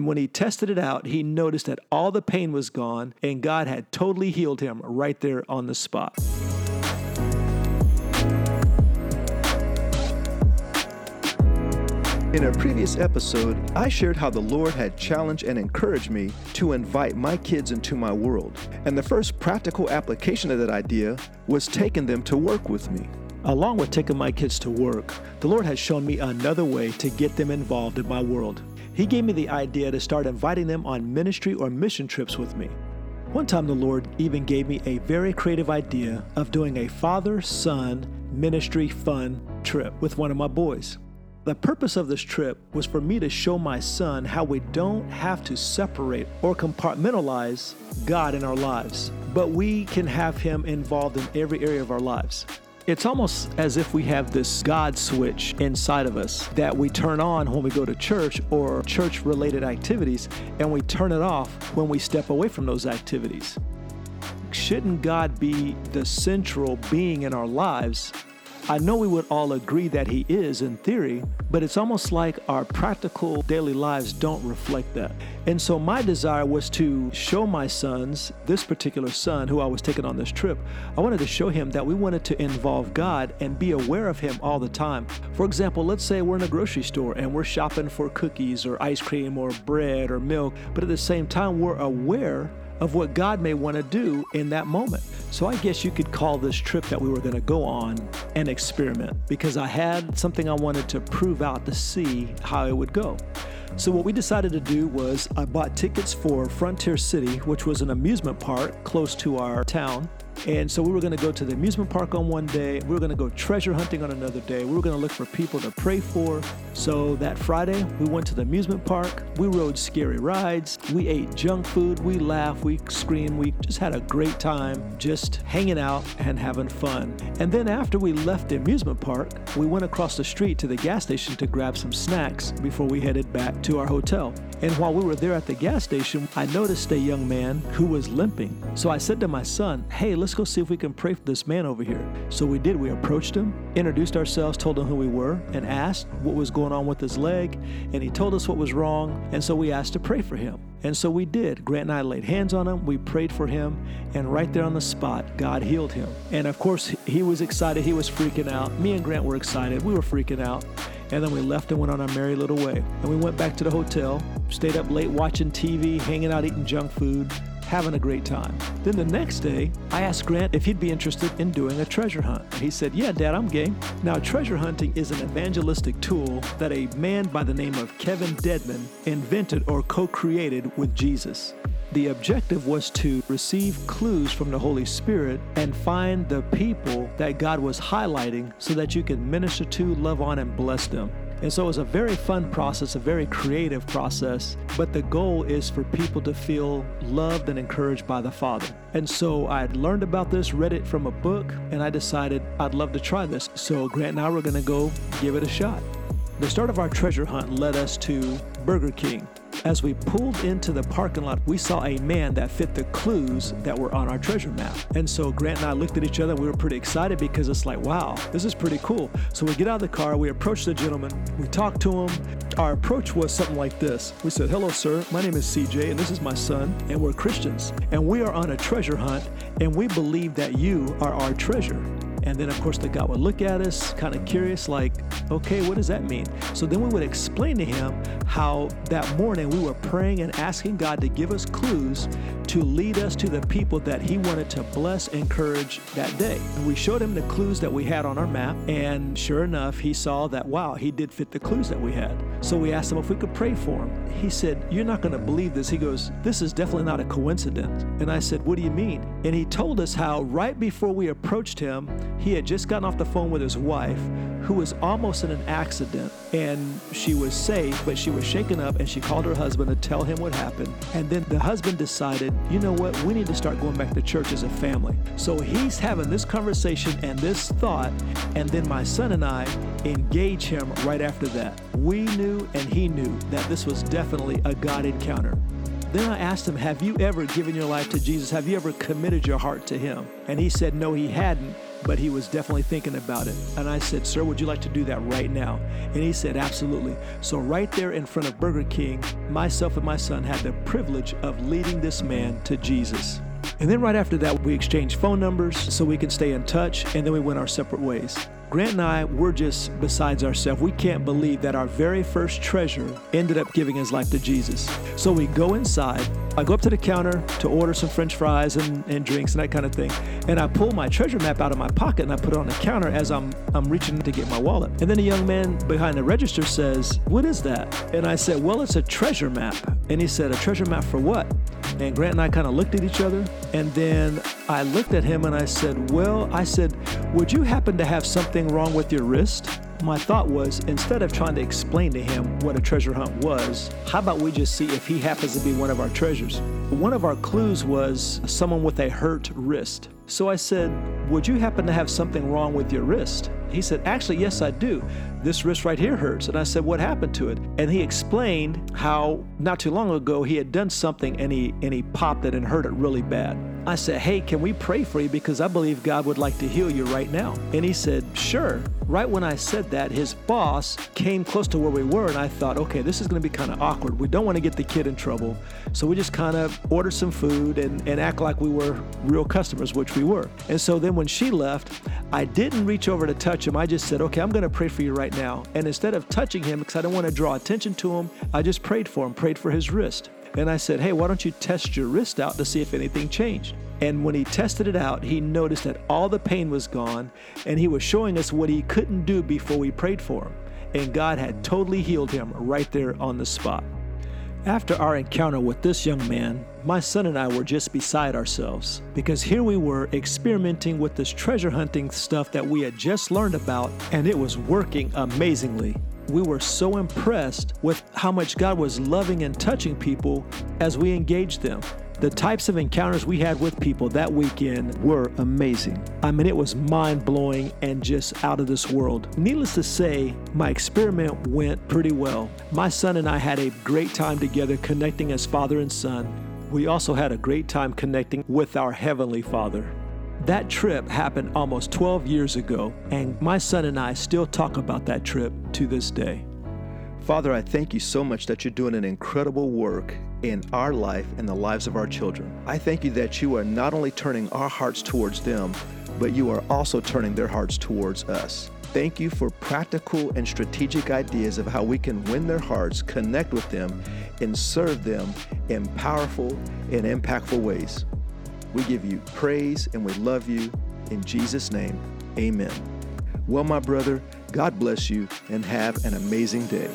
When he tested it out, he noticed that all the pain was gone and God had totally healed him right there on the spot. In a previous episode, I shared how the Lord had challenged and encouraged me to invite my kids into my world. And the first practical application of that idea was taking them to work with me. Along with taking my kids to work, the Lord has shown me another way to get them involved in my world. He gave me the idea to start inviting them on ministry or mission trips with me. One time, the Lord even gave me a very creative idea of doing a father son ministry fun trip with one of my boys. The purpose of this trip was for me to show my son how we don't have to separate or compartmentalize God in our lives, but we can have Him involved in every area of our lives. It's almost as if we have this God switch inside of us that we turn on when we go to church or church related activities, and we turn it off when we step away from those activities. Shouldn't God be the central being in our lives I know we would all agree that he is in theory, but it's almost like our practical daily lives don't reflect that. And so my desire was to show my sons, this particular son who I was taking on this trip, I wanted to show him that we wanted to involve God and be aware of him all the time. For example, let's say we're in a grocery store and we're shopping for cookies or ice cream or bread or milk, but at the same time, we're aware of what God may want to do in that moment. So I guess you could call this trip that we were going to go on an experiment because I had something I wanted to prove out to see how it would go. So what we decided to do was I bought tickets for Frontier City, which was an amusement park close to our town. And so we were going to go to the amusement park on one day. We were going to go treasure hunting on another day. We were going to look for people to pray for. So that Friday, we went to the amusement park. We rode scary rides. We ate junk food. We laughed. We screamed. We just had a great time just hanging out and having fun. And then after we left the amusement park, we went across the street to the gas station to grab some snacks before we headed back to our hotel. And while we were there at the gas station, I noticed a young man who was limping. So I said to my son, Hey, let's go see if we can pray for this man over here. So we did. We approached him, introduced ourselves, told him who we were, and asked what was going on with his leg. And he told us what was wrong. And so we asked to pray for him. And so we did. Grant and I laid hands on him. We prayed for him. And right there on the spot, God healed him. And of course, he was excited. He was freaking out. Me and Grant were excited. We were freaking out. And then we left and went on our merry little way. And we went back to the hotel, stayed up late watching TV, hanging out, eating junk food, having a great time. Then the next day, I asked Grant if he'd be interested in doing a treasure hunt. And he said, Yeah, Dad, I'm game. Now, treasure hunting is an evangelistic tool that a man by the name of Kevin Dedmon invented or co created with Jesus. The objective was to receive clues from the Holy Spirit and find the people that God was highlighting so that you can minister to, love on, and bless them. And so it was a very fun process, a very creative process, but the goal is for people to feel loved and encouraged by the Father. And so I had learned about this, read it from a book, and I decided I'd love to try this. So Grant and I were to go give it a shot. The start of our treasure hunt led us to Burger King. As we pulled into the parking lot, we saw a man that fit the clues that were on our treasure map. And so Grant and I looked at each other and we were pretty excited because it's like, wow, this is pretty cool. So we get out of the car, we approach the gentleman, we talk to him. Our approach was something like this We said, Hello, sir, my name is CJ, and this is my son, and we're Christians. And we are on a treasure hunt, and we believe that you are our treasure. And then, of course, the guy would look at us, kind of curious, like, okay, what does that mean? So then we would explain to him how that morning we were praying and asking God to give us clues to lead us to the people that He wanted to bless, and encourage that day. And we showed him the clues that we had on our map, and sure enough, he saw that, wow, he did fit the clues that we had. So we asked him if we could pray for him. He said, You're not going to believe this. He goes, This is definitely not a coincidence. And I said, What do you mean? And he told us how right before we approached him, he had just gotten off the phone with his wife, who was almost in an accident, and she was safe, but she was shaken up, and she called her husband to tell him what happened. And then the husband decided, you know what, we need to start going back to church as a family. So he's having this conversation and this thought, and then my son and I engage him right after that. We knew and he knew that this was definitely a God encounter. Then I asked him, Have you ever given your life to Jesus? Have you ever committed your heart to him? And he said, No, he hadn't. but he was definitely thinking about it. And I said, Sir, would you like to do that right now? And he said, Absolutely. So, right there in front of Burger King, myself and my son had the privilege of leading this man to Jesus. And then right after that, we exchanged phone numbers so we can stay in touch, and then we went our separate ways. Grant and I, we're just besides ourselves. We can't believe that our very first treasure ended up giving his life to Jesus. So we go inside. I go up to the counter to order some french fries and, and drinks and that kind of thing. And I pull my treasure map out of my pocket and I put it on the counter as I'm, I'm reaching to get my wallet. And then a young man behind the register says, What is that? And I said, Well, it's a treasure map. And he said, A treasure map for what? And Grant and I kind of looked at each other. And then I looked at him and I said, Well, I said, would you happen to have something wrong with your wrist? My thought was instead of trying to explain to him what a treasure hunt was, how about we just see if he happens to be one of our treasures? One of our clues was someone with a hurt wrist. So I said, Would you happen to have something wrong with your wrist? He said, Actually, yes, I do. This wrist right here hurts. And I said, What happened to it? And he explained how not too long ago he had done something and he, and he popped it and hurt it really bad. I said, Hey, can we pray for you? Because I believe God would like to heal you right now. And he said, Sure. Right when I said that, his boss came close to where we were, and I thought, okay, this is going to be kind of awkward. We don't want to get the kid in trouble. So we just kind of ordered some food and, and act like we were real customers, which we were. And so then when she left, I didn't reach over to touch him. I just said, okay, I'm going to pray for you right now. And instead of touching him, because I don't want to draw attention to him, I just prayed for him, prayed for his wrist. And I said, Hey, why don't you test your wrist out to see if anything changed? And when he tested it out, he noticed that all the pain was gone, and he was showing us what he couldn't do before we prayed for him. And God had totally healed him right there on the spot. After our encounter with this young man, my son and I were just beside ourselves because here we were experimenting with this treasure hunting stuff that we had just learned about, and it was working amazingly we were so impressed with how much God was loving and touching people as we engaged them. The types of encounters we had with people that weekend were amazing. I mean, it was mind blowing and just out of this world. Needless to say, my experiment went pretty well. My son and I had a great time together connecting as father and son. We also had a great time connecting with our Heavenly Father. That trip happened almost 12 years ago, and my son and I still talk about that trip to this day. Father, I thank you so much that you're doing an incredible work in our life and the lives of our children. I thank you that you are not only turning our hearts towards them, but you are also turning their hearts towards us. Thank you for practical and strategic ideas of how we can win their hearts, connect with them, and serve them in powerful and impactful ways. We give you praise and we love you. In Jesus' name, amen. Well, my brother, God bless you and have an amazing day.